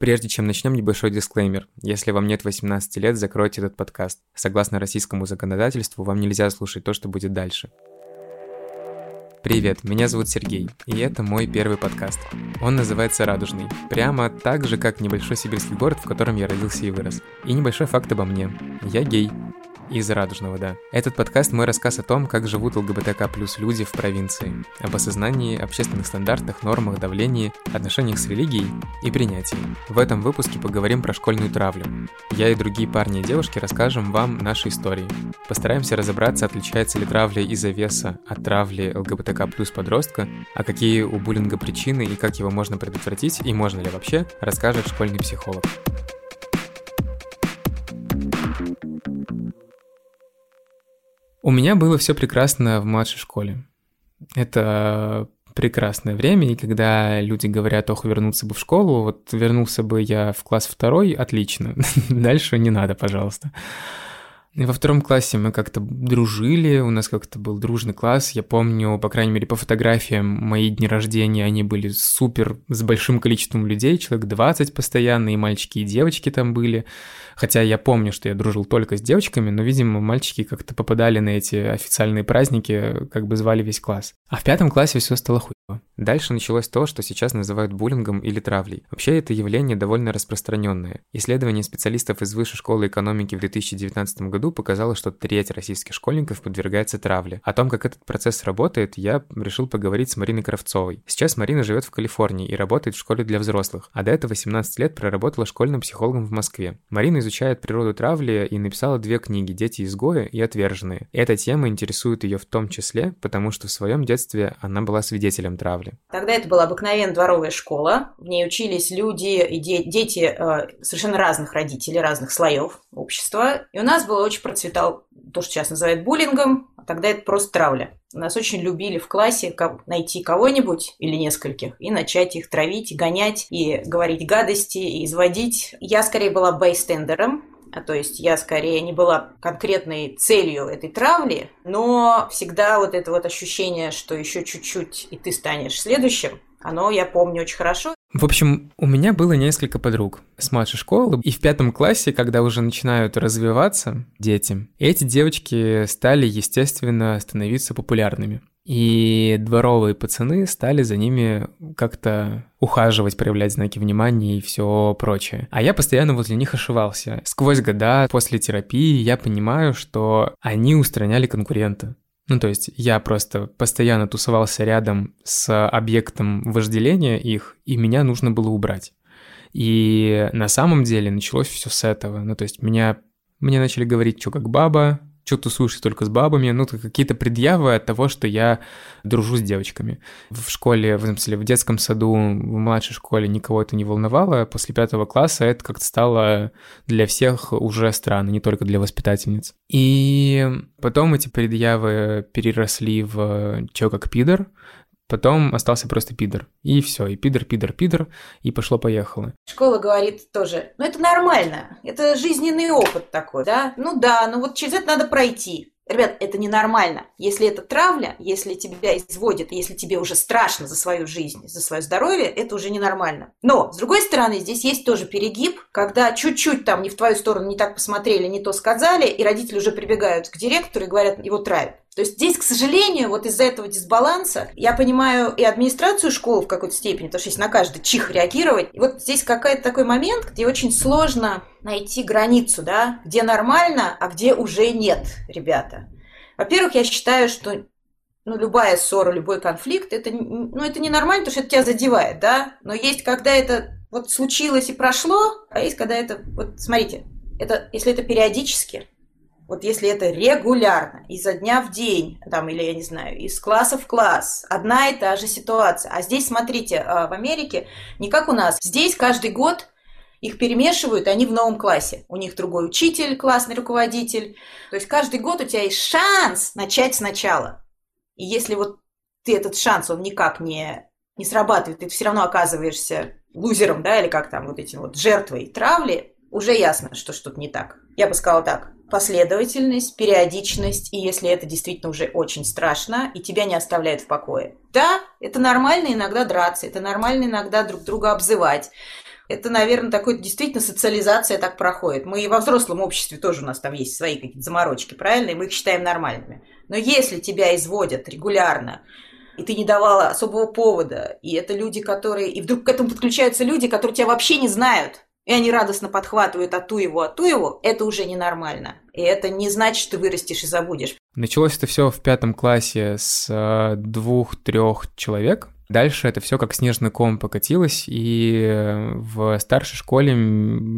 Прежде чем начнем, небольшой дисклеймер. Если вам нет 18 лет, закройте этот подкаст. Согласно российскому законодательству, вам нельзя слушать то, что будет дальше. Привет, меня зовут Сергей, и это мой первый подкаст. Он называется «Радужный», прямо так же, как небольшой сибирский город, в котором я родился и вырос. И небольшой факт обо мне. Я гей, из Радужного, да. Этот подкаст – мой рассказ о том, как живут ЛГБТК плюс люди в провинции, об осознании, общественных стандартах, нормах, давлении, отношениях с религией и принятии. В этом выпуске поговорим про школьную травлю. Я и другие парни и девушки расскажем вам наши истории. Постараемся разобраться, отличается ли травля из-за веса от травли ЛГБТК плюс подростка, а какие у буллинга причины и как его можно предотвратить и можно ли вообще, расскажет школьный психолог. У меня было все прекрасно в младшей школе. Это прекрасное время, и когда люди говорят, ох, вернуться бы в школу, вот вернулся бы я в класс второй, отлично, дальше не надо, пожалуйста. И во втором классе мы как-то дружили, у нас как-то был дружный класс. Я помню, по крайней мере, по фотографиям, мои дни рождения, они были супер, с большим количеством людей, человек 20 постоянно, и мальчики, и девочки там были. Хотя я помню, что я дружил только с девочками, но, видимо, мальчики как-то попадали на эти официальные праздники, как бы звали весь класс. А в пятом классе все стало хуево. Дальше началось то, что сейчас называют буллингом или травлей. Вообще это явление довольно распространенное. Исследование специалистов из Высшей школы экономики в 2019 году показало, что треть российских школьников подвергается травле. О том, как этот процесс работает, я решил поговорить с Мариной Кравцовой. Сейчас Марина живет в Калифорнии и работает в школе для взрослых, а до этого 17 лет проработала школьным психологом в Москве. Марина изучает природу травли и написала две книги «Дети-изгои» и «Отверженные». Эта тема интересует ее в том числе, потому что в своем детстве она была свидетелем травли? Тогда это была обыкновенная дворовая школа. В ней учились люди и де- дети э, совершенно разных родителей, разных слоев общества. И у нас было очень процветал то, что сейчас называют буллингом, а тогда это просто травля. Нас очень любили в классе найти кого-нибудь или нескольких и начать их травить, гонять, и говорить гадости, и изводить. Я скорее была бейстендером, а то есть я скорее не была конкретной целью этой травли, но всегда вот это вот ощущение, что еще чуть-чуть и ты станешь следующим, оно я помню очень хорошо. В общем, у меня было несколько подруг с младшей школы, и в пятом классе, когда уже начинают развиваться дети, эти девочки стали, естественно, становиться популярными. И дворовые пацаны стали за ними как-то ухаживать, проявлять знаки внимания и все прочее. А я постоянно возле них ошивался. Сквозь года после терапии я понимаю, что они устраняли конкурента. Ну, то есть я просто постоянно тусовался рядом с объектом вожделения их, и меня нужно было убрать. И на самом деле началось все с этого. Ну, то есть меня, мне начали говорить, что как баба, что тусуешься только с бабами, ну, какие-то предъявы от того, что я дружу с девочками. В школе, в смысле, в детском саду, в младшей школе никого это не волновало, после пятого класса это как-то стало для всех уже странно, не только для воспитательниц. И потом эти предъявы переросли в «чё как пидор», Потом остался просто пидор. И все, и пидор, пидор, пидор, и пошло-поехало. Школа говорит тоже, ну это нормально, это жизненный опыт такой, да? Ну да, ну вот через это надо пройти. Ребят, это ненормально. Если это травля, если тебя изводят, если тебе уже страшно за свою жизнь, за свое здоровье, это уже ненормально. Но, с другой стороны, здесь есть тоже перегиб, когда чуть-чуть там не в твою сторону не так посмотрели, не то сказали, и родители уже прибегают к директору и говорят, его травят. То есть здесь, к сожалению, вот из-за этого дисбаланса, я понимаю и администрацию школы в какой-то степени, потому что если на каждый чих реагировать, и вот здесь какой-то такой момент, где очень сложно найти границу, да, где нормально, а где уже нет, ребята. Во-первых, я считаю, что ну, любая ссора, любой конфликт, это, ну, это ненормально, потому что это тебя задевает, да, но есть, когда это вот случилось и прошло, а есть, когда это, вот смотрите, это, если это периодически, вот если это регулярно, изо дня в день, там, или, я не знаю, из класса в класс, одна и та же ситуация. А здесь, смотрите, а, в Америке не как у нас. Здесь каждый год их перемешивают, они в новом классе. У них другой учитель, классный руководитель. То есть каждый год у тебя есть шанс начать сначала. И если вот ты этот шанс, он никак не, не срабатывает, ты все равно оказываешься лузером, да, или как там, вот этим вот жертвой травли, уже ясно, что что-то не так. Я бы сказала так последовательность, периодичность, и если это действительно уже очень страшно, и тебя не оставляет в покое. Да, это нормально иногда драться, это нормально иногда друг друга обзывать. Это, наверное, такой действительно социализация так проходит. Мы и во взрослом обществе тоже у нас там есть свои какие-то заморочки, правильно? И мы их считаем нормальными. Но если тебя изводят регулярно, и ты не давала особого повода, и это люди, которые... И вдруг к этому подключаются люди, которые тебя вообще не знают, и они радостно подхватывают а ту его, а ту его, это уже ненормально. И это не значит, что ты вырастешь и забудешь. Началось это все в пятом классе с э, двух-трех человек, Дальше это все как снежный ком покатилось, и в старшей школе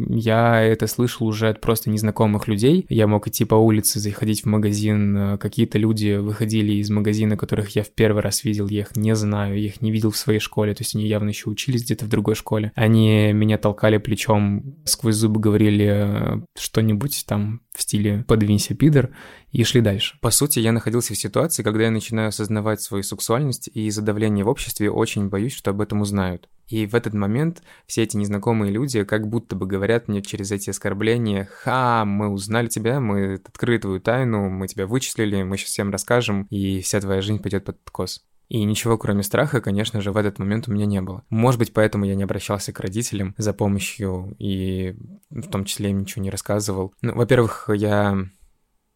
я это слышал уже от просто незнакомых людей. Я мог идти по улице, заходить в магазин, какие-то люди выходили из магазина, которых я в первый раз видел, я их не знаю, я их не видел в своей школе, то есть они явно еще учились где-то в другой школе. Они меня толкали плечом, сквозь зубы говорили что-нибудь там в стиле «подвинься, пидор», и шли дальше. По сути, я находился в ситуации, когда я начинаю осознавать свою сексуальность, и из-за давления в обществе очень боюсь, что об этом узнают. И в этот момент все эти незнакомые люди как будто бы говорят мне через эти оскорбления «Ха, мы узнали тебя, мы открыли твою тайну, мы тебя вычислили, мы сейчас всем расскажем, и вся твоя жизнь пойдет под откос». И ничего, кроме страха, конечно же, в этот момент у меня не было. Может быть, поэтому я не обращался к родителям за помощью и в том числе им ничего не рассказывал. Ну, во-первых, я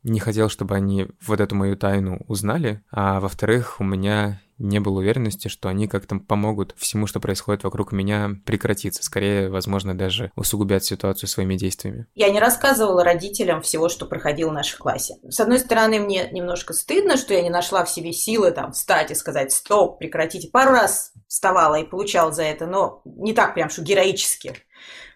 не хотел, чтобы они вот эту мою тайну узнали, а во-вторых, у меня не было уверенности, что они как-то помогут всему, что происходит вокруг меня, прекратиться. Скорее, возможно, даже усугубят ситуацию своими действиями. Я не рассказывала родителям всего, что проходило в нашей классе. С одной стороны, мне немножко стыдно, что я не нашла в себе силы там встать и сказать «стоп, прекратите». Пару раз вставала и получала за это, но не так прям, что героически.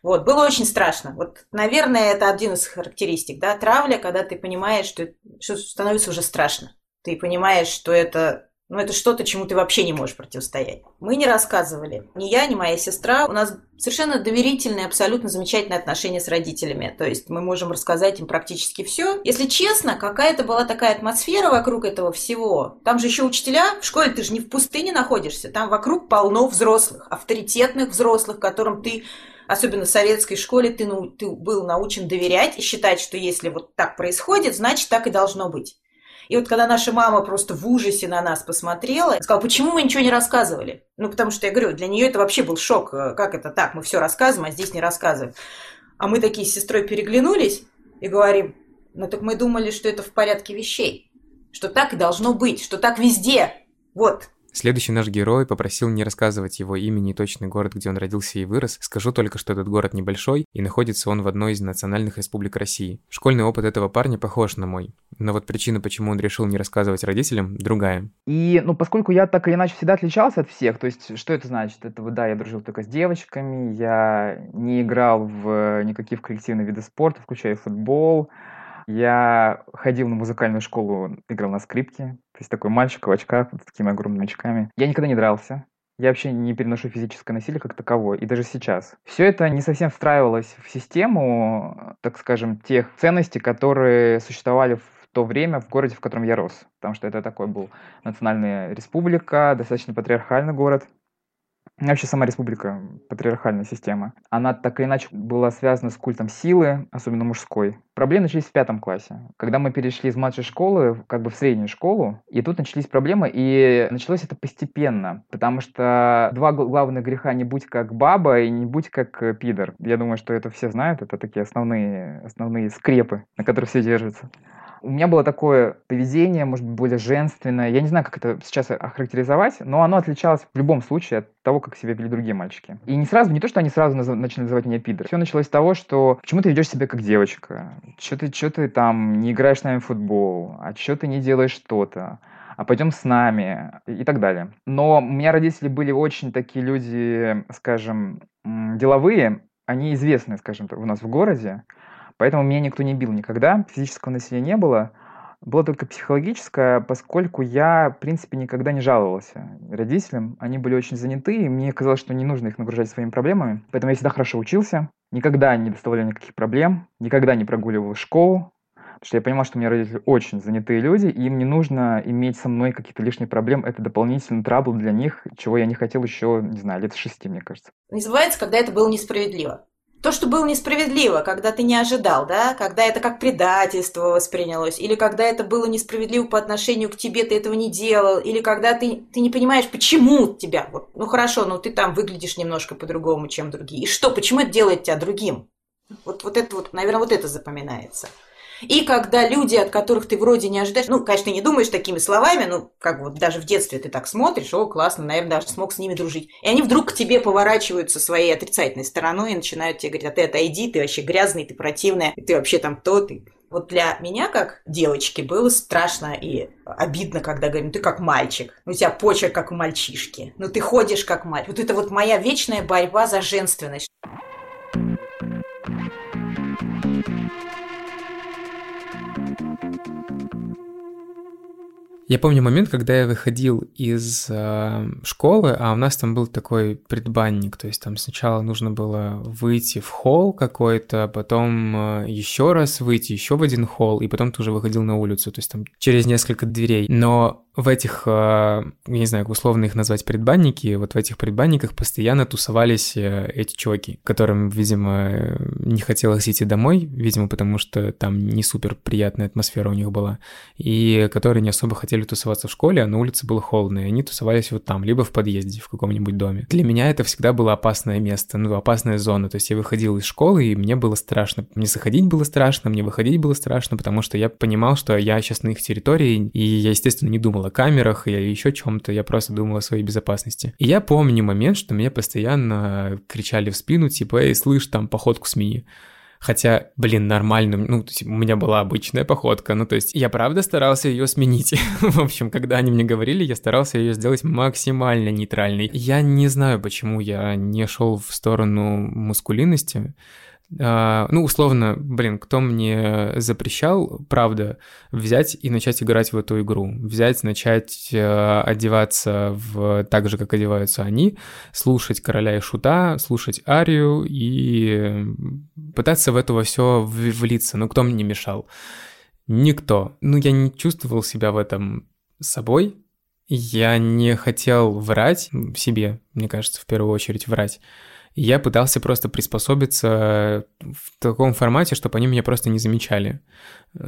Вот, было очень страшно. Вот, наверное, это один из характеристик, да, травля, когда ты понимаешь, что, что становится уже страшно. Ты понимаешь, что это ну, это что-то, чему ты вообще не можешь противостоять. Мы не рассказывали. Ни я, ни моя сестра. У нас совершенно доверительные, абсолютно замечательные отношения с родителями. То есть мы можем рассказать им практически все. Если честно, какая-то была такая атмосфера вокруг этого всего. Там же еще учителя. В школе ты же не в пустыне находишься. Там вокруг полно взрослых, авторитетных взрослых, которым ты особенно в советской школе, ты, ну, ты был научен доверять и считать, что если вот так происходит, значит, так и должно быть. И вот когда наша мама просто в ужасе на нас посмотрела, сказала, почему мы ничего не рассказывали? Ну, потому что я говорю, для нее это вообще был шок. Как это так? Мы все рассказываем, а здесь не рассказываем. А мы такие с сестрой переглянулись и говорим, ну так мы думали, что это в порядке вещей, что так и должно быть, что так везде. Вот, Следующий наш герой попросил не рассказывать его имени и точный город, где он родился и вырос. Скажу только, что этот город небольшой, и находится он в одной из национальных республик России. Школьный опыт этого парня похож на мой. Но вот причина, почему он решил не рассказывать родителям, другая. И, ну, поскольку я так или иначе всегда отличался от всех, то есть, что это значит? Это, да, я дружил только с девочками, я не играл в никакие в коллективные виды спорта, включая футбол, я ходил на музыкальную школу, играл на скрипке. То есть такой мальчик в очках, вот с такими огромными очками. Я никогда не дрался. Я вообще не переношу физическое насилие как таковое, и даже сейчас. Все это не совсем встраивалось в систему, так скажем, тех ценностей, которые существовали в то время в городе, в котором я рос. Потому что это такой был национальная республика, достаточно патриархальный город. Вообще сама республика, патриархальная система, она так или иначе была связана с культом силы, особенно мужской. Проблемы начались в пятом классе, когда мы перешли из младшей школы как бы в среднюю школу, и тут начались проблемы, и началось это постепенно, потому что два главных греха «не будь как баба» и «не будь как э, пидор». Я думаю, что это все знают, это такие основные, основные скрепы, на которых все держится. У меня было такое поведение, может быть, более женственное. Я не знаю, как это сейчас охарактеризовать, но оно отличалось в любом случае от того, как себя вели другие мальчики. И не сразу, не то, что они сразу наз... начали называть меня пидор. Все началось с того, что почему ты ведешь себя как девочка? Что ты, что ты там не играешь с нами в футбол? А что ты не делаешь что-то? а пойдем с нами и так далее. Но у меня родители были очень такие люди, скажем, деловые, они известны, скажем так, у нас в городе. Поэтому меня никто не бил никогда, физического насилия не было. Было только психологическое, поскольку я, в принципе, никогда не жаловался родителям. Они были очень заняты, и мне казалось, что не нужно их нагружать своими проблемами. Поэтому я всегда хорошо учился, никогда не доставлял никаких проблем, никогда не прогуливал школу, Потому что я понимал, что у меня родители очень занятые люди, и им не нужно иметь со мной какие-то лишние проблемы. Это дополнительный трабл для них, чего я не хотел еще, не знаю, лет шести, мне кажется. Называется, когда это было несправедливо. То, что было несправедливо, когда ты не ожидал, да, когда это как предательство воспринялось, или когда это было несправедливо по отношению к тебе, ты этого не делал, или когда ты, ты не понимаешь, почему тебя, вот, ну хорошо, ну ты там выглядишь немножко по-другому, чем другие. И что, почему это делает тебя другим? Вот, вот это вот, наверное, вот это запоминается. И когда люди, от которых ты вроде не ожидаешь, ну, конечно, не думаешь такими словами, ну, как вот даже в детстве ты так смотришь, о, классно, наверное, даже смог с ними дружить. И они вдруг к тебе поворачиваются своей отрицательной стороной и начинают тебе говорить, а ты отойди, ты вообще грязный, ты противная, ты вообще там то, ты... Вот для меня, как девочки, было страшно и обидно, когда говорят, ты как мальчик, ну у тебя почерк как у мальчишки, ну ты ходишь как мальчик. Вот это вот моя вечная борьба за женственность. Я помню момент, когда я выходил из э, школы, а у нас там был такой предбанник, то есть там сначала нужно было выйти в холл какой-то, потом э, еще раз выйти еще в один холл, и потом ты уже выходил на улицу, то есть там через несколько дверей. Но в этих, э, я не знаю, условно их назвать, предбанники, вот в этих предбанниках постоянно тусовались э, эти чуваки, которым, видимо, не хотелось идти домой, видимо, потому что там не супер приятная атмосфера у них была, и которые не особо хотели тусоваться в школе, а на улице было холодно, и они тусовались вот там, либо в подъезде, в каком-нибудь доме. Для меня это всегда было опасное место, ну, опасная зона, то есть я выходил из школы, и мне было страшно. Мне заходить было страшно, мне выходить было страшно, потому что я понимал, что я сейчас на их территории, и я, естественно, не думал думал о камерах или еще чем-то, я просто думал о своей безопасности. И я помню момент, что мне постоянно кричали в спину, типа, эй, слышь, там, походку смени. Хотя, блин, нормально, ну, у меня была обычная походка, ну, то есть я правда старался ее сменить. в общем, когда они мне говорили, я старался ее сделать максимально нейтральной. Я не знаю, почему я не шел в сторону мускулинности, ну, условно, блин, кто мне запрещал, правда, взять и начать играть в эту игру, взять, начать uh, одеваться в так же, как одеваются они, слушать короля и шута, слушать арию и пытаться в это все влиться. Ну, кто мне мешал? Никто. Ну, я не чувствовал себя в этом собой, я не хотел врать себе, мне кажется, в первую очередь врать я пытался просто приспособиться в таком формате, чтобы они меня просто не замечали,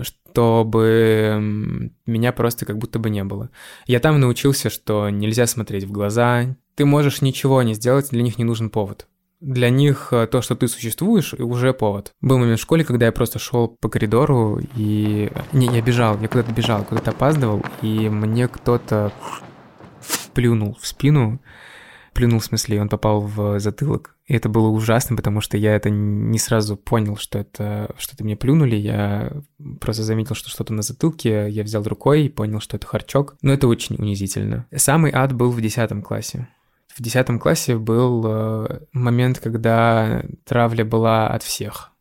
чтобы меня просто как будто бы не было. Я там научился, что нельзя смотреть в глаза, ты можешь ничего не сделать, для них не нужен повод. Для них э, то, что ты существуешь, уже повод. Был момент в школе, когда я просто шел по коридору и... Не, я бежал, я куда-то бежал, куда-то опаздывал, и мне кто-то плюнул в спину, плюнул в смысле, он попал в затылок. И это было ужасно, потому что я это не сразу понял, что это что-то мне плюнули. Я просто заметил, что что-то на затылке. Я взял рукой и понял, что это харчок. Но это очень унизительно. Самый ад был в 10 классе. В 10 классе был э, момент, когда травля была от всех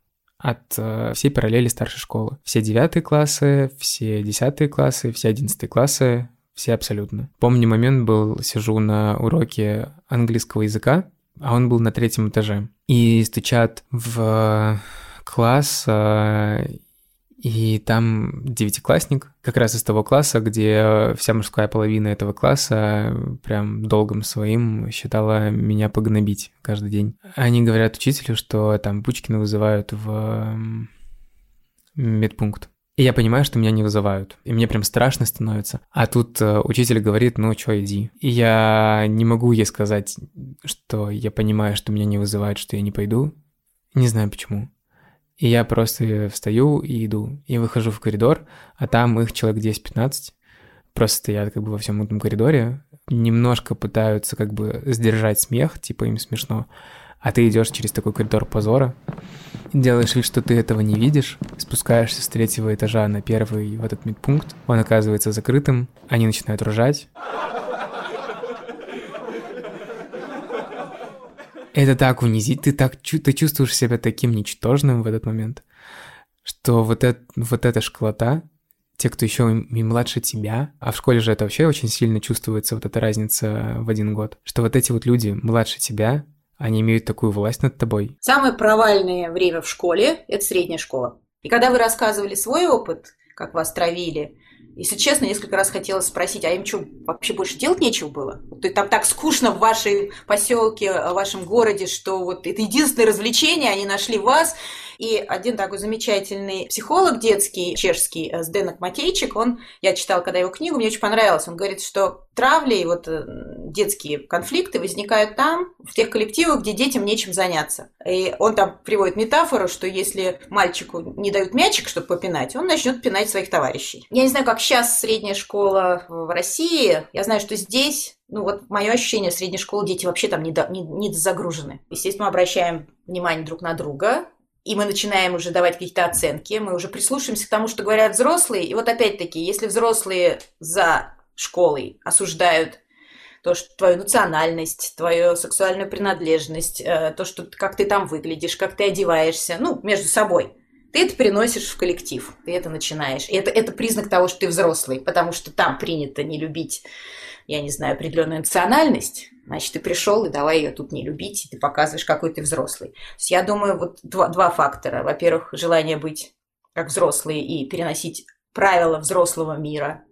от э, всей параллели старшей школы. Все девятые классы, все десятые классы, все одиннадцатые классы, все абсолютно. Помню момент был, сижу на уроке английского языка, а он был на третьем этаже. И стучат в класс, э, и там девятиклассник, как раз из того класса, где вся мужская половина этого класса прям долгом своим считала меня погнобить каждый день. Они говорят учителю, что там Пучкина вызывают в медпункт. И я понимаю, что меня не вызывают. И мне прям страшно становится. А тут э, учитель говорит, ну чё, иди. И я не могу ей сказать, что я понимаю, что меня не вызывают, что я не пойду. Не знаю почему. И я просто встаю и иду. И выхожу в коридор, а там их человек 10-15. Просто стоят как бы во всем этом коридоре. Немножко пытаются как бы сдержать смех, типа им смешно. А ты идешь через такой коридор позора делаешь вид, что ты этого не видишь, спускаешься с третьего этажа на первый в этот медпункт, он оказывается закрытым, они начинают ржать. Это так унизить, ты так ты чувствуешь себя таким ничтожным в этот момент, что вот, это, вот эта школота, те, кто еще и младше тебя, а в школе же это вообще очень сильно чувствуется, вот эта разница в один год, что вот эти вот люди младше тебя, они имеют такую власть над тобой. Самое провальное время в школе – это средняя школа. И когда вы рассказывали свой опыт, как вас травили, Если честно, несколько раз хотелось спросить, а им что, вообще больше делать нечего было? То там так скучно в вашей поселке, в вашем городе, что вот это единственное развлечение, они нашли вас, и один такой замечательный психолог детский, чешский, э, Сденок Матейчик, он, я читала когда его книгу, мне очень понравилось, он говорит, что травли и вот э, детские конфликты возникают там, в тех коллективах, где детям нечем заняться. И он там приводит метафору, что если мальчику не дают мячик, чтобы попинать, он начнет пинать своих товарищей. Я не знаю, как сейчас средняя школа в России. Я знаю, что здесь ну вот мое ощущение, средней школы дети вообще там не, до, не, не загружены. Естественно, мы обращаем внимание друг на друга, и мы начинаем уже давать какие-то оценки, мы уже прислушиваемся к тому, что говорят взрослые. И вот опять-таки, если взрослые за школой осуждают то, что твою национальность, твою сексуальную принадлежность, э, то, что как ты там выглядишь, как ты одеваешься, ну, между собой. Ты это приносишь в коллектив, ты это начинаешь. И это, это признак того, что ты взрослый, потому что там принято не любить, я не знаю, определенную национальность, Значит, ты пришел и давай ее тут не любить, и ты показываешь, какой ты взрослый. То есть я думаю, вот два, два фактора. Во-первых, желание быть как взрослый и переносить правила взрослого мира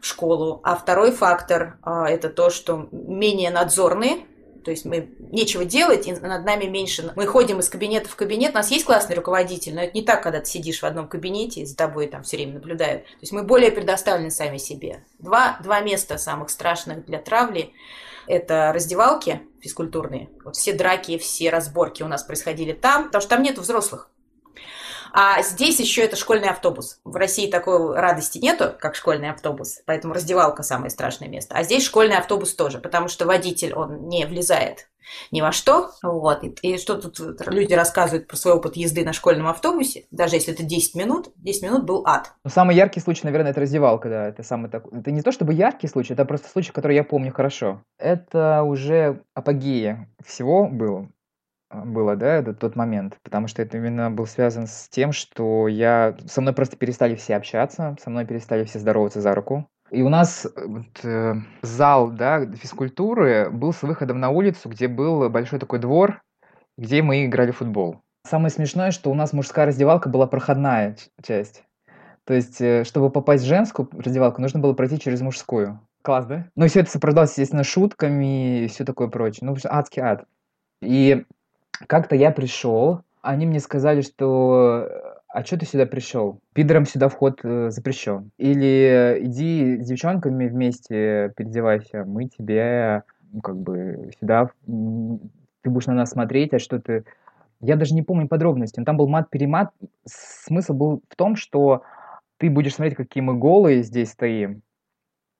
школу. А второй фактор а, – это то, что менее надзорные, то есть мы нечего делать, и над нами меньше. Мы ходим из кабинета в кабинет, у нас есть классный руководитель, но это не так, когда ты сидишь в одном кабинете и за тобой там все время наблюдают. То есть мы более предоставлены сами себе. Два, два места самых страшных для травли это раздевалки физкультурные. Вот все драки, все разборки у нас происходили там, потому что там нет взрослых. А здесь еще это школьный автобус. В России такой радости нету, как школьный автобус, поэтому раздевалка самое страшное место. А здесь школьный автобус тоже, потому что водитель, он не влезает ни во что. Вот. И, и что тут люди рассказывают про свой опыт езды на школьном автобусе, даже если это 10 минут, 10 минут был ад. Ну, самый яркий случай, наверное, это раздевалка, да. Это самый такой. Это не то чтобы яркий случай, это просто случай, который я помню хорошо. Это уже апогея всего было было, да, это тот момент, потому что это именно был связан с тем, что я со мной просто перестали все общаться, со мной перестали все здороваться за руку. И у нас э, вот, э, зал да, физкультуры был с выходом на улицу, где был большой такой двор, где мы играли в футбол. Самое смешное, что у нас мужская раздевалка была проходная часть. То есть, э, чтобы попасть в женскую раздевалку, нужно было пройти через мужскую. Класс, да? Ну и все это сопровождалось, естественно, шутками и все такое прочее. Ну, адский ад. И как-то я пришел, они мне сказали, что а что ты сюда пришел? Пидором сюда вход э, запрещен. Или иди с девчонками вместе переодевайся, мы тебе, ну, как бы, сюда, ты будешь на нас смотреть, а что ты... Я даже не помню подробностей. Там был мат-перемат. Смысл был в том, что ты будешь смотреть, какие мы голые здесь стоим,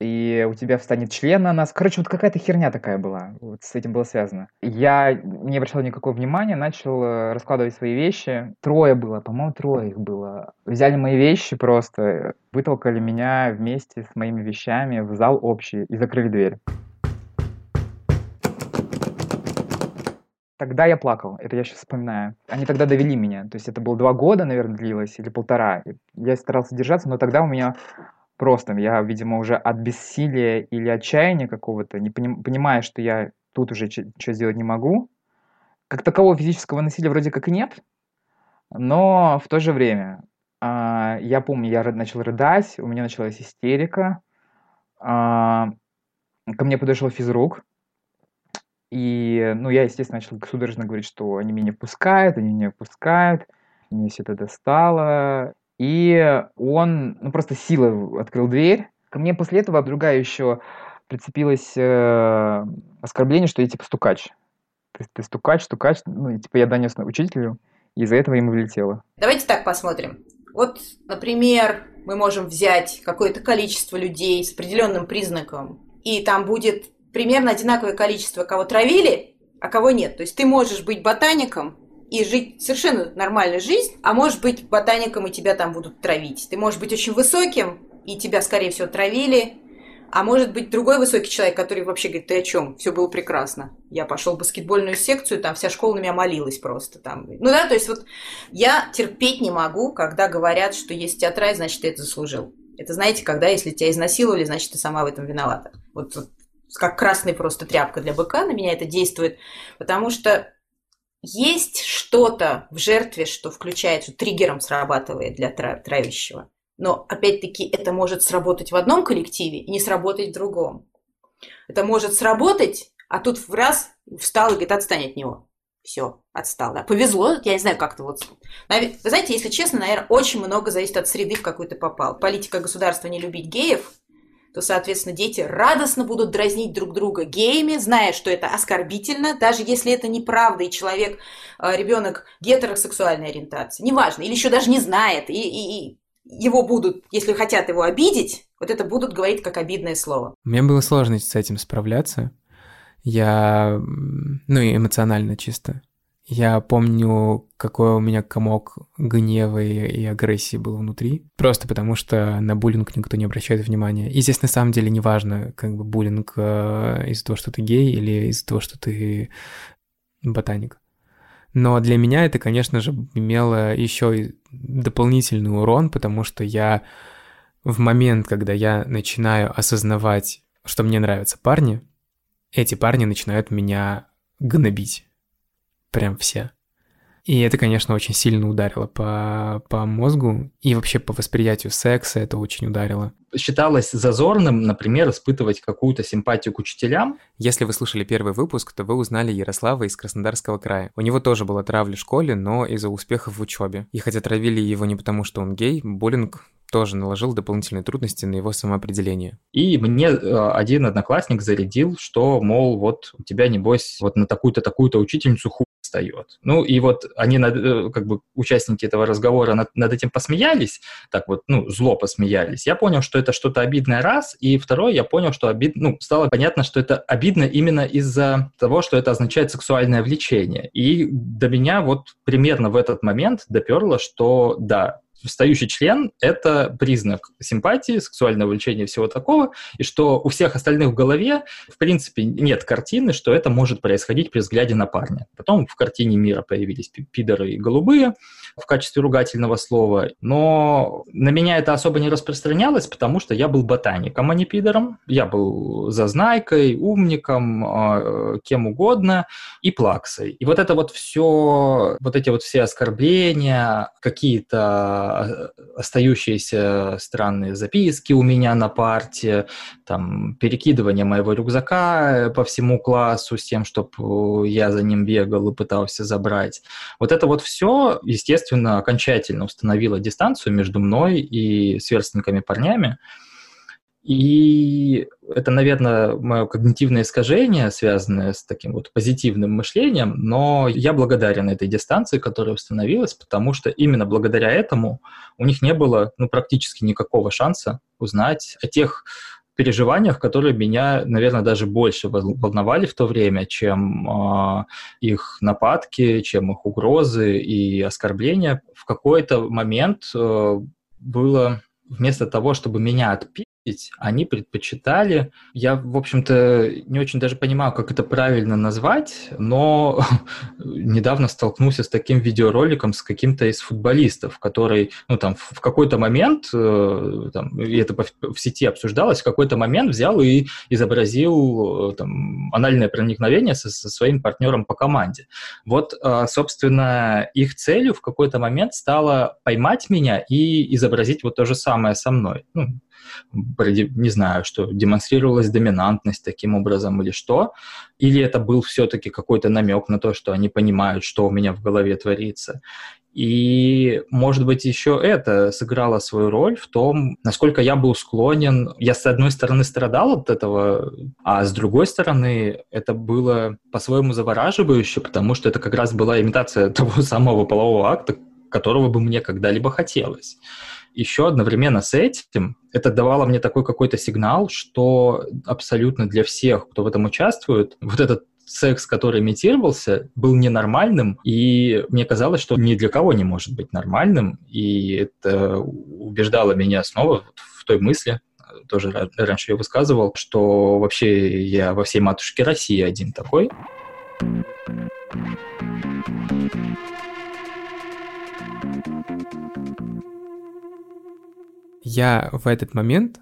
и у тебя встанет член на нас. Короче, вот какая-то херня такая была. Вот с этим было связано. Я не обращал никакого внимания, начал э, раскладывать свои вещи. Трое было, по-моему, трое их было. Взяли мои вещи просто, вытолкали меня вместе с моими вещами в зал общий и закрыли дверь. Тогда я плакал, это я сейчас вспоминаю. Они тогда довели меня, то есть это было два года, наверное, длилось, или полтора. Я старался держаться, но тогда у меня просто я, видимо, уже от бессилия или отчаяния какого-то, не поним, понимая, что я тут уже что сделать не могу. Как такового физического насилия вроде как и нет, но в то же время э, я помню, я начал рыдать, у меня началась истерика, э, ко мне подошел физрук, и, ну, я, естественно, начал судорожно говорить, что они меня не впускают, они меня не впускают, мне все это достало, и он, ну, просто силой открыл дверь. Ко мне после этого другая еще прицепилась э, оскорбление, что я типа стукач. Ты, ты стукач, стукач. Ну, и, типа я донес учителю, и из-за этого ему вылетело. Давайте так посмотрим. Вот, например, мы можем взять какое-то количество людей с определенным признаком, и там будет примерно одинаковое количество, кого травили, а кого нет. То есть ты можешь быть ботаником, и жить совершенно нормальную жизнь, а может быть ботаником и тебя там будут травить. Ты можешь быть очень высоким, и тебя, скорее всего, травили, а может быть другой высокий человек, который вообще говорит, ты о чем? Все было прекрасно. Я пошел в баскетбольную секцию, там вся школа на меня молилась просто. Там. Ну да, то есть вот я терпеть не могу, когда говорят, что есть театрай, значит, ты это заслужил. Это знаете, когда если тебя изнасиловали, значит, ты сама в этом виновата. Вот, вот как красный просто тряпка для быка на меня это действует, потому что есть что-то в жертве, что включается, триггером срабатывает для травящего. Но, опять-таки, это может сработать в одном коллективе и не сработать в другом. Это может сработать, а тут в раз встал и говорит, отстань от него. Все, отстал, да. Повезло, я не знаю, как-то вот. Вы знаете, если честно, наверное, очень много зависит от среды, в какую ты попал. Политика государства не любить геев, то, соответственно, дети радостно будут дразнить друг друга геями, зная, что это оскорбительно, даже если это неправда, и человек, э, ребенок гетеросексуальной ориентации, неважно, или еще даже не знает, и, и, и его будут, если хотят его обидеть, вот это будут говорить как обидное слово. Мне было сложно с этим справляться. Я, ну и эмоционально чисто. Я помню, какой у меня комок гнева и, и агрессии был внутри. Просто потому, что на буллинг никто не обращает внимания. И здесь на самом деле не важно, как бы буллинг э, из-за того, что ты гей или из-за того, что ты ботаник. Но для меня это, конечно же, имело еще и дополнительный урон, потому что я в момент, когда я начинаю осознавать, что мне нравятся парни, эти парни начинают меня гнобить. Прям все. И это, конечно, очень сильно ударило по, по мозгу и вообще по восприятию секса это очень ударило. Считалось зазорным, например, испытывать какую-то симпатию к учителям. Если вы слушали первый выпуск, то вы узнали Ярослава из Краснодарского края. У него тоже была травля в школе, но из-за успехов в учебе. И хотя травили его не потому, что он гей, буллинг тоже наложил дополнительные трудности на его самоопределение. И мне э, один одноклассник зарядил, что, мол, вот у тебя, небось, вот на такую-то, такую-то учительницу ху встает. Ну, и вот они, э, как бы, участники этого разговора над, над этим посмеялись, так вот, ну, зло посмеялись. Я понял, что это что-то обидное раз, и второе, я понял, что обид... ну, стало понятно, что это обидно именно из-за того, что это означает сексуальное влечение. И до меня вот примерно в этот момент доперло, что да, встающий член – это признак симпатии, сексуального влечения всего такого, и что у всех остальных в голове, в принципе, нет картины, что это может происходить при взгляде на парня. Потом в картине мира появились пидоры и голубые в качестве ругательного слова, но на меня это особо не распространялось, потому что я был ботаником, а не пидором. Я был зазнайкой, умником, а, кем угодно и плаксой. И вот это вот все, вот эти вот все оскорбления, какие-то остающиеся странные записки у меня на парте, там, перекидывание моего рюкзака по всему классу с тем, чтобы я за ним бегал и пытался забрать. Вот это вот все, естественно, окончательно установило дистанцию между мной и сверстниками парнями. И это, наверное, мое когнитивное искажение, связанное с таким вот позитивным мышлением, но я благодарен этой дистанции, которая установилась, потому что именно благодаря этому у них не было ну, практически никакого шанса узнать о тех переживаниях, которые меня, наверное, даже больше волновали в то время, чем э, их нападки, чем их угрозы и оскорбления. В какой-то момент э, было вместо того, чтобы меня отпить, они предпочитали, я, в общем-то, не очень даже понимаю, как это правильно назвать, но недавно столкнулся с таким видеороликом с каким-то из футболистов, который, ну, там, в какой-то момент, э, там, и это в сети обсуждалось, в какой-то момент взял и изобразил, э, там, анальное проникновение со, со своим партнером по команде. Вот, э, собственно, их целью в какой-то момент стало поймать меня и изобразить вот то же самое со мной. Ну, не знаю, что демонстрировалась доминантность таким образом или что, или это был все-таки какой-то намек на то, что они понимают, что у меня в голове творится. И, может быть, еще это сыграло свою роль в том, насколько я был склонен. Я, с одной стороны, страдал от этого, а с другой стороны, это было по-своему завораживающе, потому что это как раз была имитация того самого полового акта, которого бы мне когда-либо хотелось еще одновременно с этим это давало мне такой какой-то сигнал, что абсолютно для всех, кто в этом участвует, вот этот секс, который имитировался, был ненормальным, и мне казалось, что ни для кого не может быть нормальным, и это убеждало меня снова в той мысли, тоже раньше я высказывал, что вообще я во всей матушке России один такой. Я в этот момент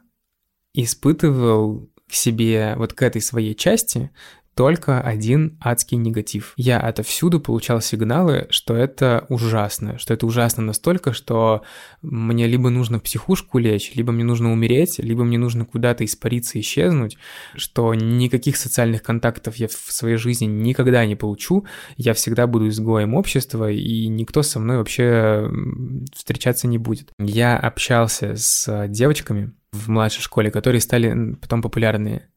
испытывал к себе, вот к этой своей части, только один адский негатив. Я отовсюду получал сигналы, что это ужасно, что это ужасно настолько, что мне либо нужно в психушку лечь, либо мне нужно умереть, либо мне нужно куда-то испариться, исчезнуть, что никаких социальных контактов я в своей жизни никогда не получу, я всегда буду изгоем общества, и никто со мной вообще встречаться не будет. Я общался с девочками в младшей школе, которые стали потом популярные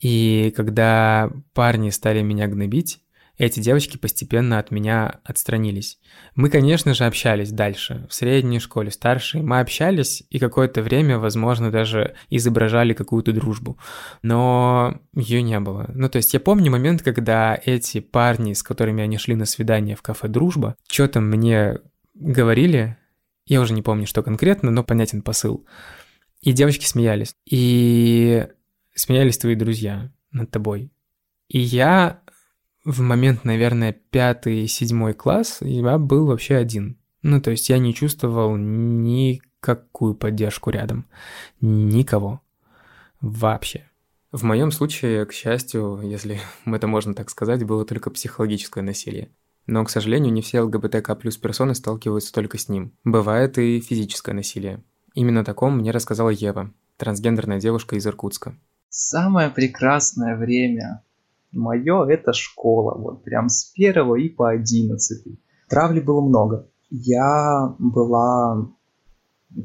и когда парни стали меня гнобить, эти девочки постепенно от меня отстранились. Мы, конечно же, общались дальше, в средней школе, старшей. Мы общались и какое-то время, возможно, даже изображали какую-то дружбу. Но ее не было. Ну, то есть я помню момент, когда эти парни, с которыми они шли на свидание в кафе «Дружба», что-то мне говорили, я уже не помню, что конкретно, но понятен посыл. И девочки смеялись. И смеялись твои друзья над тобой. И я в момент, наверное, пятый, седьмой класс, я был вообще один. Ну, то есть я не чувствовал никакую поддержку рядом. Никого. Вообще. В моем случае, к счастью, если это можно так сказать, было только психологическое насилие. Но, к сожалению, не все ЛГБТК плюс персоны сталкиваются только с ним. Бывает и физическое насилие. Именно о таком мне рассказала Ева, трансгендерная девушка из Иркутска. Самое прекрасное время мое это школа. Вот прям с первого и по одиннадцатый. Травли было много. Я была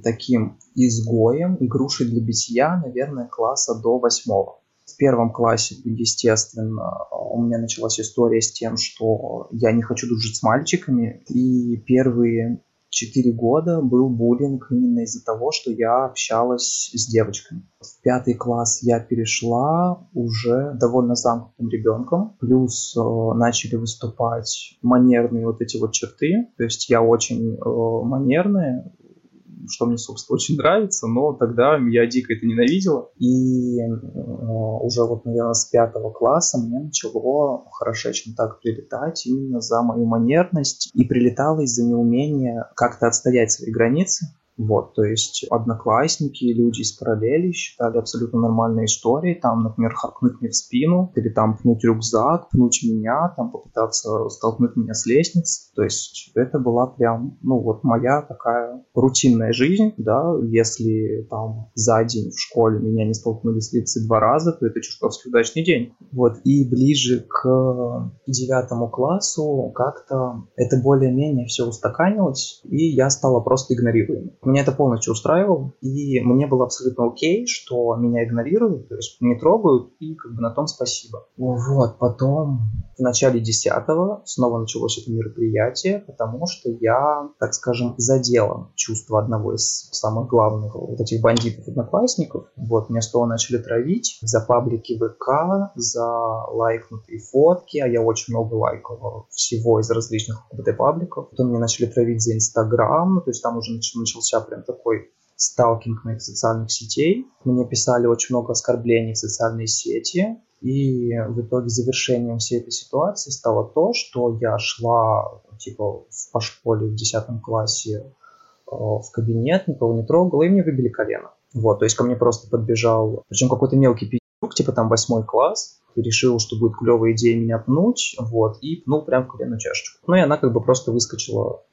таким изгоем, игрушей для битья, наверное, класса до восьмого. В первом классе, естественно, у меня началась история с тем, что я не хочу дружить с мальчиками. И первые четыре года был буллинг именно из-за того, что я общалась с девочками. В пятый класс я перешла уже довольно замкнутым ребенком, плюс э, начали выступать манерные вот эти вот черты, то есть я очень э, манерная, что мне, собственно, очень нравится, но тогда я дико это ненавидела. И э, уже вот, наверное, с пятого класса мне начало хорошечно так прилетать именно за мою манерность. И прилетало из-за неумения как-то отстоять свои границы. Вот, то есть одноклассники, люди из параллели считали абсолютно нормальной историей, там, например, харкнуть мне в спину, или там пнуть рюкзак, пнуть меня, там попытаться столкнуть меня с лестницы. То есть это была прям, ну вот моя такая рутинная жизнь, да, если там за день в школе меня не столкнули с лицей два раза, то это чертовски удачный день. Вот, и ближе к девятому классу как-то это более-менее все устаканилось, и я стала просто игнорировать меня это полностью устраивало, и мне было абсолютно окей, что меня игнорируют, то есть не трогают, и как бы на том спасибо. Вот, потом в начале десятого снова началось это мероприятие, потому что я, так скажем, задела чувство одного из самых главных вот этих бандитов-одноклассников. Вот, меня снова начали травить за паблики ВК, за лайкнутые фотки, а я очень много лайкал всего из различных ЛГБТ-пабликов. Потом меня начали травить за Инстаграм, то есть там уже начался прям такой сталкинг моих социальных сетей. Мне писали очень много оскорблений в социальные сети. И в итоге завершением всей этой ситуации стало то, что я шла типа по школе в 10 классе э, в кабинет, никого не трогала, и мне выбили колено. Вот, то есть ко мне просто подбежал, причем какой-то мелкий пиздюк, типа там восьмой класс, решил, что будет клевая идея меня пнуть, вот, и пнул прям в коленную чашечку. Ну и она как бы просто выскочила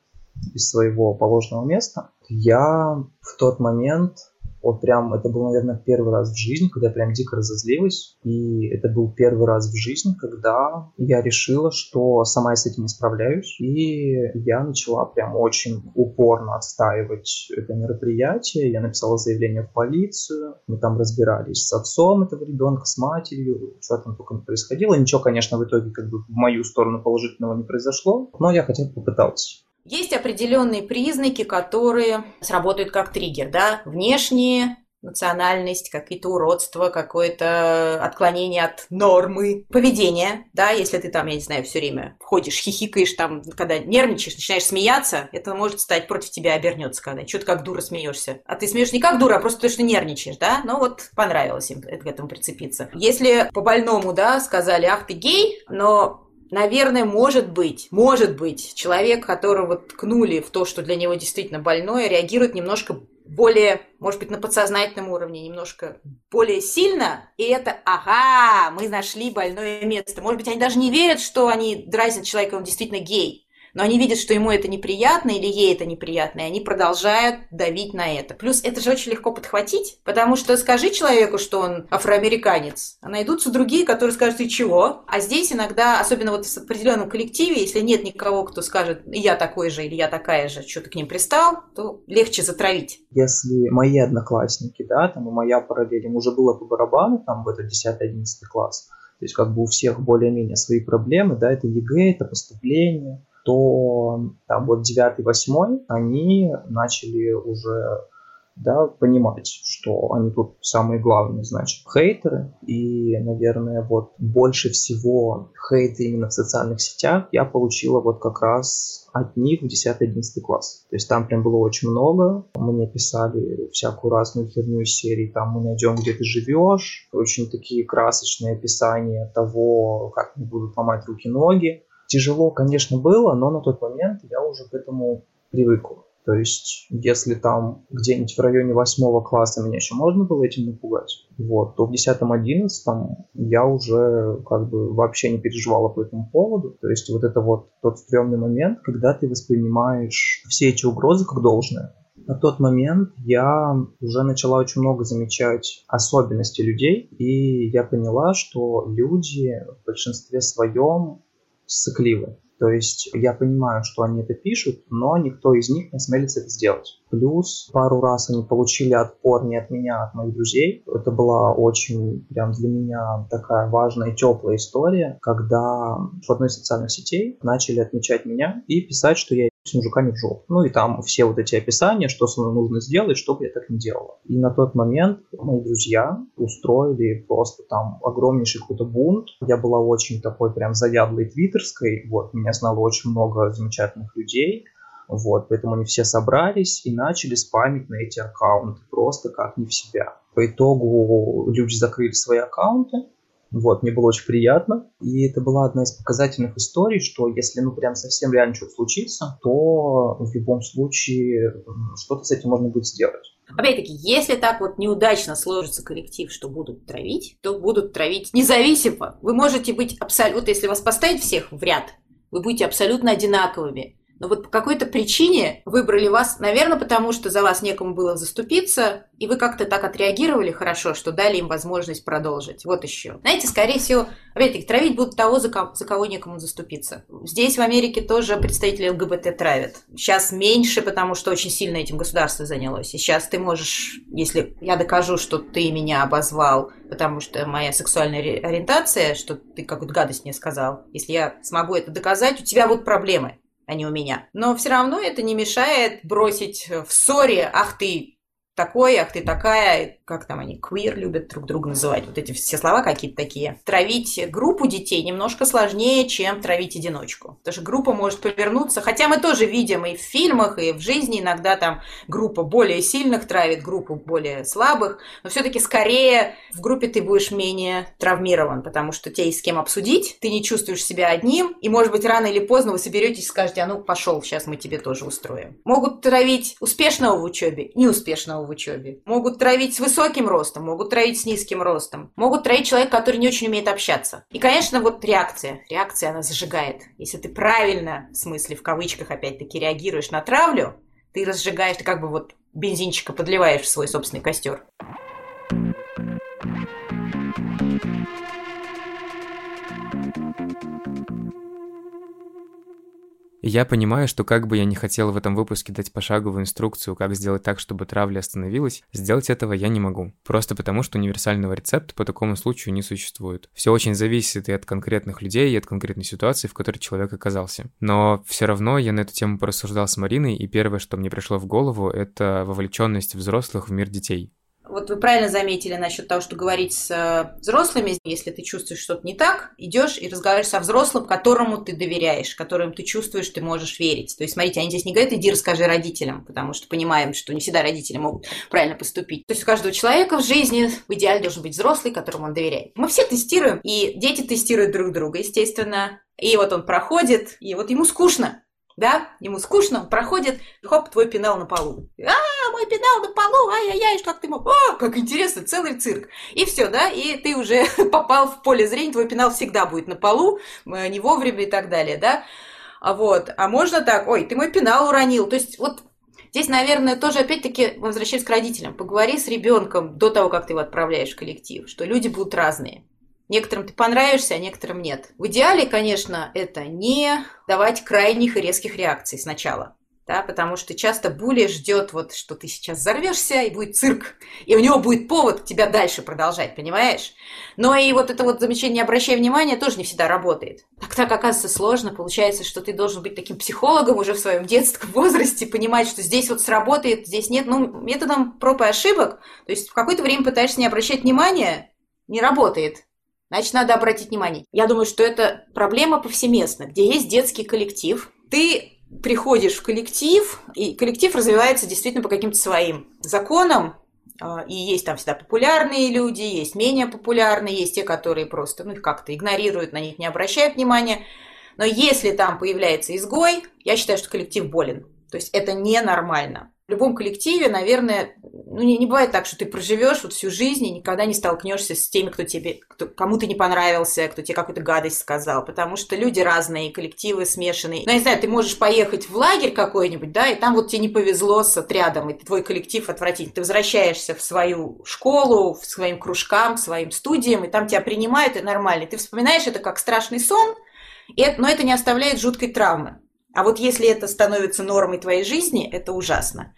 из своего положенного места. Я в тот момент вот прям, это был, наверное, первый раз в жизни, когда я прям дико разозлилась. И это был первый раз в жизни, когда я решила, что сама я с этим не справляюсь. И я начала прям очень упорно отстаивать это мероприятие. Я написала заявление в полицию. Мы там разбирались с отцом этого ребенка, с матерью. Что там только не происходило. Ничего, конечно, в итоге как бы в мою сторону положительного не произошло. Но я хотя бы попытался. Есть определенные признаки, которые сработают как триггер, да, внешние, национальность, какие-то уродства, какое-то отклонение от нормы, поведение, да, если ты там, я не знаю, все время ходишь, хихикаешь там, когда нервничаешь, начинаешь смеяться, это может стать против тебя обернется, когда что-то как дура смеешься. А ты смеешь не как дура, а просто то, что нервничаешь, да, ну вот понравилось им к этому прицепиться. Если по больному, да, сказали, ах, ты гей, но наверное, может быть, может быть, человек, которого ткнули в то, что для него действительно больное, реагирует немножко более, может быть, на подсознательном уровне, немножко более сильно, и это, ага, мы нашли больное место. Может быть, они даже не верят, что они дразнят человека, он действительно гей но они видят, что ему это неприятно или ей это неприятно, и они продолжают давить на это. Плюс это же очень легко подхватить, потому что скажи человеку, что он афроамериканец, а найдутся другие, которые скажут, и чего? А здесь иногда, особенно вот в определенном коллективе, если нет никого, кто скажет, я такой же или я такая же, что ты к ним пристал, то легче затравить. Если мои одноклассники, да, там и моя параллель, им уже было по барабану, там в этот 10-11 класс, то есть как бы у всех более-менее свои проблемы, да, это ЕГЭ, это поступление, то там вот 9-8 они начали уже да, понимать, что они тут самые главные, значит, хейтеры. И, наверное, вот больше всего хейта именно в социальных сетях я получила вот как раз от них в 10-11 класс. То есть там прям было очень много. Мне писали всякую разную херню из серии. Там мы найдем, где ты живешь. Очень такие красочные описания того, как мне будут ломать руки-ноги. Тяжело, конечно, было, но на тот момент я уже к этому привык. То есть, если там где-нибудь в районе восьмого класса меня еще можно было этим напугать, вот, то в десятом-одиннадцатом я уже как бы вообще не переживала по этому поводу. То есть, вот это вот тот стрёмный момент, когда ты воспринимаешь все эти угрозы как должное. На тот момент я уже начала очень много замечать особенности людей, и я поняла, что люди в большинстве своем сыкливы. То есть я понимаю, что они это пишут, но никто из них не осмелится это сделать. Плюс пару раз они получили отпор не от меня, а от моих друзей. Это была очень прям для меня такая важная и теплая история, когда в одной из социальных сетей начали отмечать меня и писать, что я с мужиками в жопу. Ну и там все вот эти описания, что со мной нужно сделать, чтобы я так не делала. И на тот момент мои друзья устроили просто там огромнейший какой-то бунт. Я была очень такой прям заядлой твиттерской, вот, меня знало очень много замечательных людей, вот, поэтому они все собрались и начали спамить на эти аккаунты просто как не в себя. По итогу люди закрыли свои аккаунты, вот, мне было очень приятно. И это была одна из показательных историй, что если, ну, прям совсем реально что-то случится, то в любом случае что-то с этим можно будет сделать. Опять-таки, если так вот неудачно сложится коллектив, что будут травить, то будут травить независимо. Вы можете быть абсолютно... Вот если вас поставить всех в ряд, вы будете абсолютно одинаковыми но вот по какой-то причине выбрали вас, наверное, потому что за вас некому было заступиться, и вы как-то так отреагировали хорошо, что дали им возможность продолжить. Вот еще. Знаете, скорее всего, опять-таки, травить будут того, за кого, за кого некому заступиться. Здесь, в Америке, тоже представители ЛГБТ травят. Сейчас меньше, потому что очень сильно этим государство занялось. И сейчас ты можешь, если я докажу, что ты меня обозвал, потому что моя сексуальная ориентация, что ты какую-то гадость мне сказал, если я смогу это доказать, у тебя будут проблемы а не у меня. Но все равно это не мешает бросить в ссоре, ах ты такой, ах ты такая, как там они, квир любят друг друга называть, вот эти все слова какие-то такие. Травить группу детей немножко сложнее, чем травить одиночку. Потому что группа может повернуться, хотя мы тоже видим и в фильмах, и в жизни иногда там группа более сильных травит группу более слабых, но все-таки скорее в группе ты будешь менее травмирован, потому что тебе есть с кем обсудить, ты не чувствуешь себя одним, и может быть рано или поздно вы соберетесь и скажете, а ну пошел, сейчас мы тебе тоже устроим. Могут травить успешного в учебе, неуспешного в учебе. Могут травить с высоким ростом, могут травить с низким ростом. Могут травить человека, который не очень умеет общаться. И, конечно, вот реакция. Реакция, она зажигает. Если ты правильно, в смысле, в кавычках опять-таки, реагируешь на травлю, ты разжигаешь, ты как бы вот бензинчика подливаешь в свой собственный костер. Я понимаю, что как бы я не хотел в этом выпуске дать пошаговую инструкцию, как сделать так, чтобы травля остановилась, сделать этого я не могу. Просто потому, что универсального рецепта по такому случаю не существует. Все очень зависит и от конкретных людей, и от конкретной ситуации, в которой человек оказался. Но все равно я на эту тему порассуждал с Мариной, и первое, что мне пришло в голову, это вовлеченность взрослых в мир детей. Вот вы правильно заметили насчет того, что говорить с э, взрослыми, если ты чувствуешь что-то не так, идешь и разговариваешь со взрослым, которому ты доверяешь, которым ты чувствуешь, ты можешь верить. То есть, смотрите, они здесь не говорят, иди расскажи родителям, потому что понимаем, что не всегда родители могут правильно поступить. То есть у каждого человека в жизни в идеале должен быть взрослый, которому он доверяет. Мы все тестируем, и дети тестируют друг друга, естественно, И вот он проходит, и вот ему скучно да, ему скучно, он проходит, хоп, твой пенал на полу. А, мой пенал на полу, ай-яй-яй, как ты мог? О, как интересно, целый цирк. И все, да, и ты уже попал в поле зрения, твой пенал всегда будет на полу, э, не вовремя и так далее, да. А вот, а можно так, ой, ты мой пенал уронил. То есть вот Здесь, наверное, тоже опять-таки возвращаясь к родителям. Поговори с ребенком до того, как ты его отправляешь в коллектив, что люди будут разные. Некоторым ты понравишься, а некоторым нет. В идеале, конечно, это не давать крайних и резких реакций сначала. Да, потому что часто Були ждет, вот, что ты сейчас взорвешься, и будет цирк, и у него будет повод тебя дальше продолжать, понимаешь? Но и вот это вот замечание «не обращай внимания» тоже не всегда работает. Так так оказывается сложно, получается, что ты должен быть таким психологом уже в своем детском возрасте, понимать, что здесь вот сработает, здесь нет, ну, методом проб и ошибок, то есть в какое-то время пытаешься не обращать внимания, не работает, Значит, надо обратить внимание. Я думаю, что это проблема повсеместна, где есть детский коллектив. Ты приходишь в коллектив, и коллектив развивается действительно по каким-то своим законам, а, и есть там всегда популярные люди, есть менее популярные, есть те, которые просто ну, как-то игнорируют, на них не обращают внимания. Но если там появляется изгой, я считаю, что коллектив болен. То есть это ненормально. Любом коллективе, наверное, ну, не, не бывает так, что ты проживешь вот всю жизнь и никогда не столкнешься с теми, кто тебе, кто, кому ты не понравился, кто тебе какую-то гадость сказал, потому что люди разные, коллективы смешанные. Ну, я не знаю, ты можешь поехать в лагерь какой-нибудь, да, и там вот тебе не повезло с отрядом, и твой коллектив отвратительный. Ты возвращаешься в свою школу, в своим кружкам, к своим студиям, и там тебя принимают, и нормально. Ты вспоминаешь это как страшный сон, и но это не оставляет жуткой травмы. А вот если это становится нормой твоей жизни, это ужасно.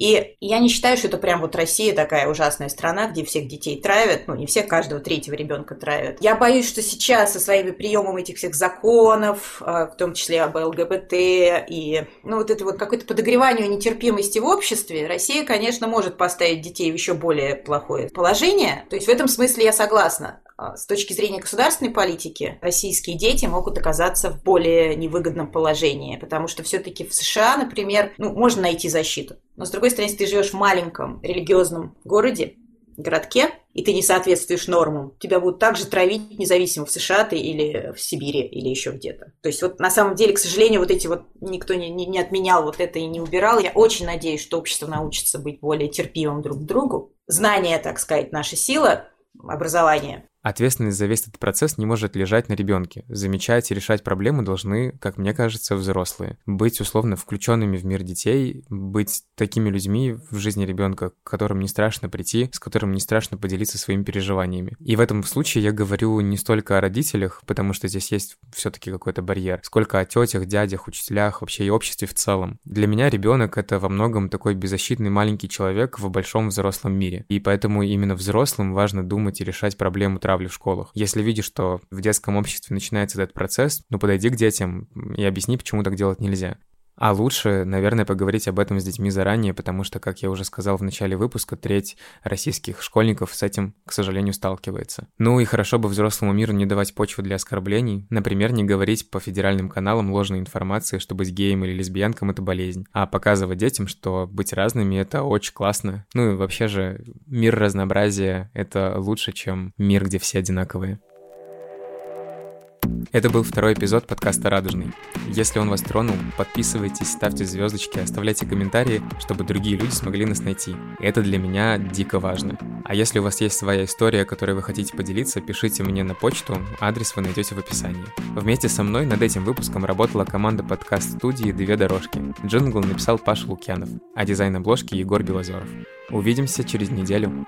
И я не считаю, что это прям вот Россия такая ужасная страна, где всех детей травят, ну не всех, каждого третьего ребенка травят. Я боюсь, что сейчас со своими приемом этих всех законов, а, в том числе об ЛГБТ и ну вот это вот какое-то подогревание нетерпимости в обществе, Россия, конечно, может поставить детей в еще более плохое положение. То есть в этом смысле я согласна. А, с точки зрения государственной политики российские дети могут оказаться в более невыгодном положении, потому что все-таки в США, например, ну, можно найти защиту. Но с другой стороны, если ты живешь в маленьком религиозном городе, городке, и ты не соответствуешь нормам, тебя будут также травить, независимо в США ты или в Сибири, или еще где-то. То есть вот на самом деле, к сожалению, вот эти вот никто не, не, не отменял вот это и не убирал. Я очень надеюсь, что общество научится быть более терпимым друг к другу. Знание, так сказать, наша сила, образование Ответственность за весь этот процесс не может лежать на ребенке. Замечать и решать проблемы должны, как мне кажется, взрослые. Быть условно включенными в мир детей, быть такими людьми в жизни ребенка, к которым не страшно прийти, с которым не страшно поделиться своими переживаниями. И в этом случае я говорю не столько о родителях, потому что здесь есть все-таки какой-то барьер, сколько о тетях, дядях, учителях, вообще и обществе в целом. Для меня ребенок это во многом такой беззащитный маленький человек в большом взрослом мире. И поэтому именно взрослым важно думать и решать проблему травли в школах. Если видишь, что в детском обществе начинается этот процесс, ну подойди к детям и объясни, почему так делать нельзя. А лучше, наверное, поговорить об этом с детьми заранее, потому что, как я уже сказал в начале выпуска, треть российских школьников с этим, к сожалению, сталкивается. Ну и хорошо бы взрослому миру не давать почву для оскорблений, например, не говорить по федеральным каналам ложной информации, что быть геем или лесбиянком — это болезнь, а показывать детям, что быть разными — это очень классно. Ну и вообще же мир разнообразия — это лучше, чем мир, где все одинаковые. Это был второй эпизод подкаста «Радужный». Если он вас тронул, подписывайтесь, ставьте звездочки, оставляйте комментарии, чтобы другие люди смогли нас найти. Это для меня дико важно. А если у вас есть своя история, которой вы хотите поделиться, пишите мне на почту, адрес вы найдете в описании. Вместе со мной над этим выпуском работала команда подкаст-студии «Две дорожки». Джингл написал Паша Лукьянов, а дизайн обложки Егор Белозеров. Увидимся через неделю.